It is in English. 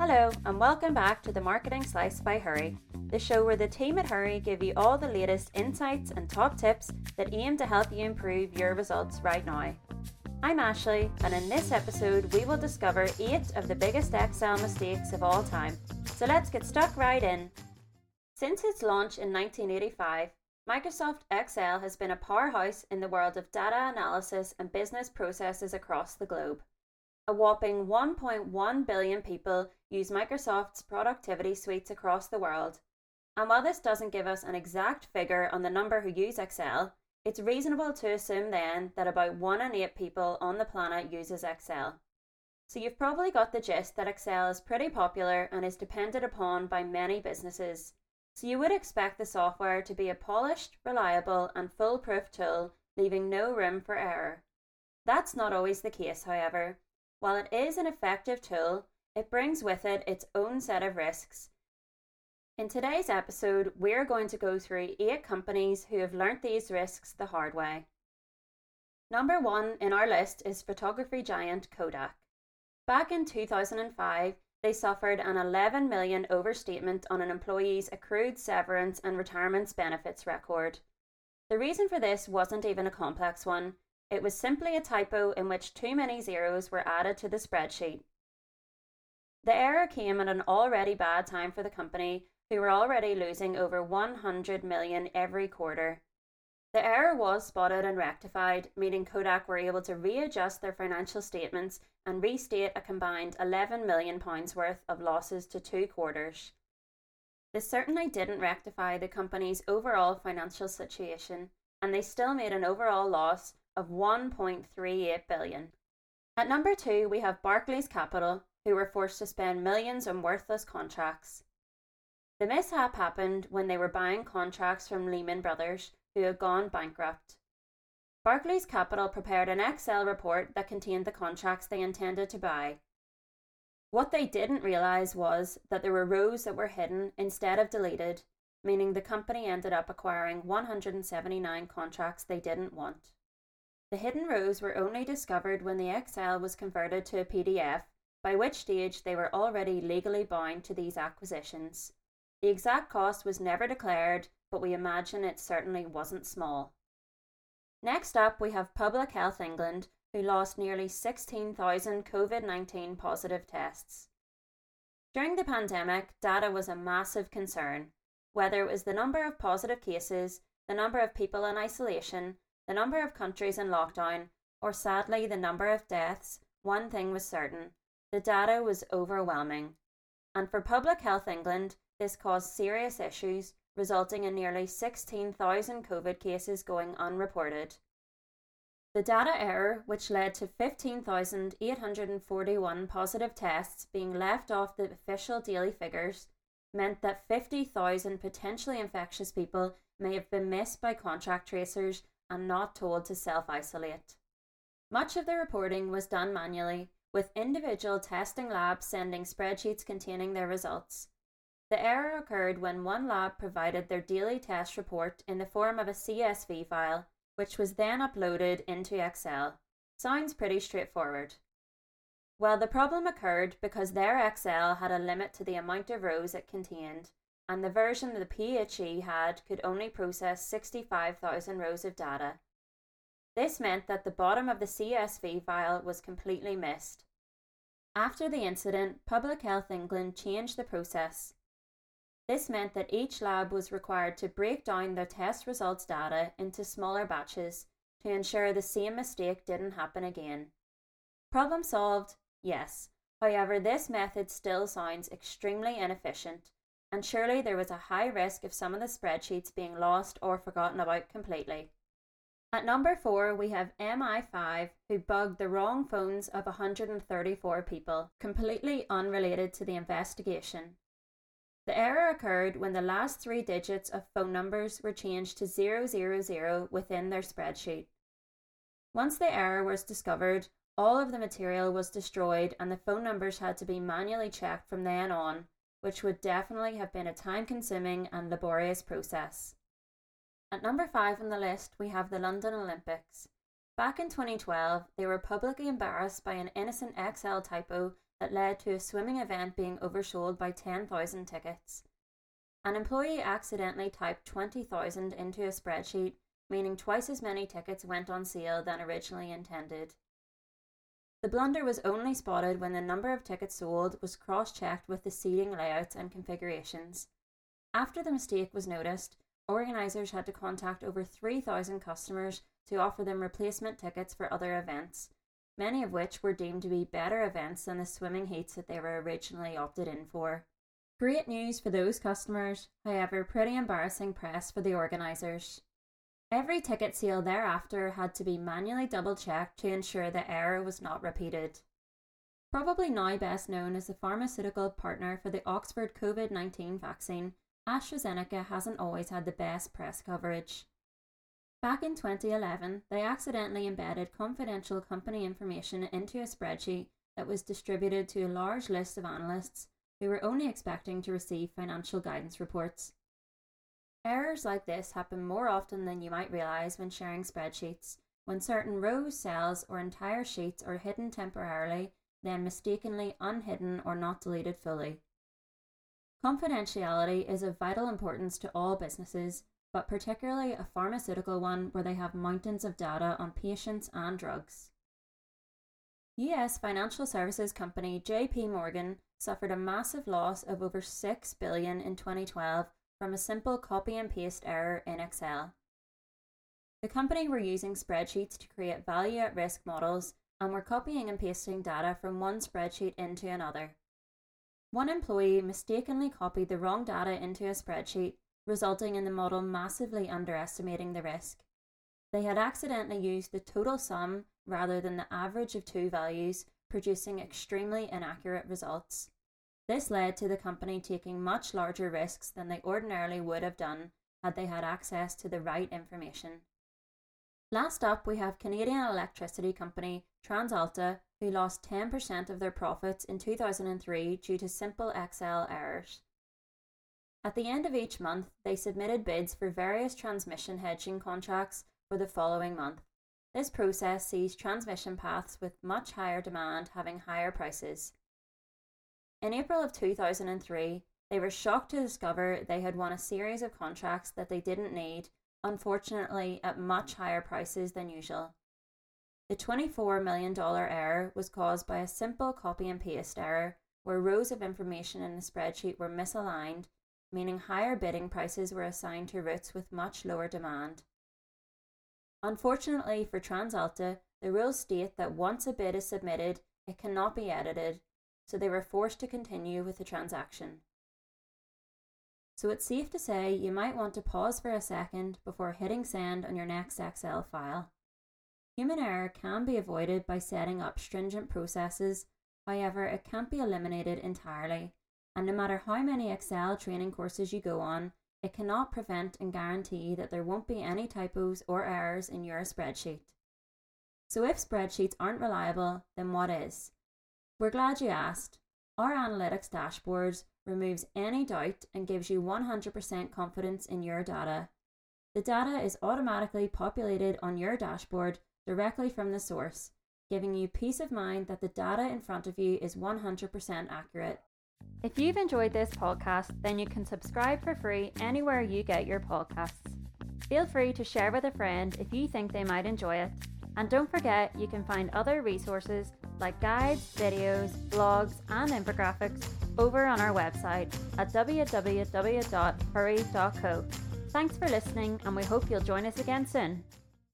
Hello, and welcome back to the Marketing Slice by Hurree, the show where the team at Hurree give you all the latest insights and top tips that aim to help you improve your results right now. I'm Ashley, and in this episode, we will discover eight of the biggest Excel mistakes of all time. So let's get stuck right in. Since its launch in 1985, Microsoft Excel has been a powerhouse in the world of data analysis and business processes across the globe. A whopping 1.1 billion people use Microsoft's productivity suites across the world. And while this doesn't give us an exact figure on the number who use Excel, it's reasonable to assume then that about 1 in 8 people on the planet uses Excel. So you've probably got the gist that Excel is pretty popular and is depended upon by many businesses. So you would expect the software to be a polished, reliable, and foolproof tool, leaving no room for error. That's not always the case, however. While it is an effective tool, it brings with it its own set of risks. In today's episode, we're going to go through eight companies who have learnt these risks the hard way. Number one in our list is photography giant Kodak. Back in 2005, they suffered an 11 million overstatement on an employee's accrued severance and retirement benefits record. The reason for this wasn't even a complex one, it was simply a typo in which too many zeros were added to the spreadsheet. The error came at an already bad time for the company, who were already losing over 100 million every quarter. The error was spotted and rectified, meaning Kodak were able to readjust their financial statements and restate a combined 11 million pounds worth of losses to two quarters. This certainly didn't rectify the company's overall financial situation, and they still made an overall loss of 1.38 billion. At number 2, we have Barclays Capital, who were forced to spend millions on worthless contracts. The mishap happened when they were buying contracts from Lehman Brothers, who had gone bankrupt. Barclays Capital prepared an Excel report that contained the contracts they intended to buy. What they didn't realise was that there were rows that were hidden instead of deleted, meaning the company ended up acquiring 179 contracts they didn't want. The hidden rows were only discovered when the Excel was converted to a PDF, by which stage they were already legally bound to these acquisitions. The exact cost was never declared, but we imagine it certainly wasn't small. Next up, we have Public Health England, who lost nearly 16,000 COVID 19 positive tests. During the pandemic, data was a massive concern, whether it was the number of positive cases, the number of people in isolation, the number of countries in lockdown, or sadly the number of deaths, one thing was certain the data was overwhelming. And for Public Health England, this caused serious issues resulting in nearly 16,000 COVID cases going unreported. The data error, which led to 15,841 positive tests being left off the official daily figures, meant that 50,000 potentially infectious people may have been missed by contract tracers and not told to self isolate. Much of the reporting was done manually, with individual testing labs sending spreadsheets containing their results. The error occurred when one lab provided their daily test report in the form of a CSV file, which was then uploaded into Excel. Sounds pretty straightforward. Well, the problem occurred because their Excel had a limit to the amount of rows it contained, and the version the PHE had could only process 65,000 rows of data. This meant that the bottom of the CSV file was completely missed. After the incident, Public Health England changed the process this meant that each lab was required to break down their test results data into smaller batches to ensure the same mistake didn't happen again. Problem solved? Yes. However, this method still sounds extremely inefficient, and surely there was a high risk of some of the spreadsheets being lost or forgotten about completely. At number 4, we have MI5, who bugged the wrong phones of 134 people, completely unrelated to the investigation. The error occurred when the last three digits of phone numbers were changed to 000 within their spreadsheet. Once the error was discovered, all of the material was destroyed and the phone numbers had to be manually checked from then on, which would definitely have been a time consuming and laborious process. At number 5 on the list, we have the London Olympics. Back in 2012, they were publicly embarrassed by an innocent Excel typo that led to a swimming event being oversold by 10,000 tickets. An employee accidentally typed 20,000 into a spreadsheet, meaning twice as many tickets went on sale than originally intended. The blunder was only spotted when the number of tickets sold was cross checked with the seating layouts and configurations. After the mistake was noticed, organisers had to contact over 3,000 customers to offer them replacement tickets for other events, many of which were deemed to be better events than the swimming heats that they were originally opted in for. Great news for those customers, however, pretty embarrassing press for the organisers. Every ticket sale thereafter had to be manually double checked to ensure the error was not repeated. Probably now best known as the pharmaceutical partner for the Oxford COVID 19 vaccine, AstraZeneca hasn't always had the best press coverage. Back in 2011, they accidentally embedded confidential company information into a spreadsheet that was distributed to a large list of analysts who were only expecting to receive financial guidance reports. Errors like this happen more often than you might realise when sharing spreadsheets, when certain rows, cells, or entire sheets are hidden temporarily, then mistakenly unhidden or not deleted fully. Confidentiality is of vital importance to all businesses, but particularly a pharmaceutical one where they have mountains of data on patients and drugs. US financial services company JP Morgan suffered a massive loss of over 6 billion in 2012 from a simple copy and paste error in Excel. The company were using spreadsheets to create value at risk models and were copying and pasting data from one spreadsheet into another. One employee mistakenly copied the wrong data into a spreadsheet resulting in the model massively underestimating the risk. They had accidentally used the total sum rather than the average of two values, producing extremely inaccurate results. This led to the company taking much larger risks than they ordinarily would have done had they had access to the right information. Last up, we have Canadian electricity company TransAlta, who lost 10% of their profits in 2003 due to simple Excel errors. At the end of each month, they submitted bids for various transmission hedging contracts for the following month. This process sees transmission paths with much higher demand having higher prices. In April of 2003, they were shocked to discover they had won a series of contracts that they didn't need, unfortunately, at much higher prices than usual. The $24 million error was caused by a simple copy and paste error where rows of information in the spreadsheet were misaligned meaning higher bidding prices were assigned to routes with much lower demand. Unfortunately for TransAlta, the rules state that once a bid is submitted, it cannot be edited, so they were forced to continue with the transaction. So it's safe to say you might want to pause for a second before hitting send on your next Excel file. Human error can be avoided by setting up stringent processes, however, it can't be eliminated entirely and no matter how many Excel training courses you go on, it cannot prevent and guarantee that there won't be any typos or errors in your spreadsheet. So if spreadsheets aren't reliable, then what is? We're glad you asked. Our analytics dashboard removes any doubt and gives you 100% confidence in your data. The data is automatically populated on your dashboard directly from the source, giving you peace of mind that the data in front of you is 100% accurate. If you've enjoyed this podcast, then you can subscribe for free anywhere you get your podcasts. Feel free to share with a friend if you think they might enjoy it. And don't forget, you can find other resources like guides, videos, blogs, and infographics over on our website at www.hurree.co. Thanks for listening, and we hope you'll join us again soon.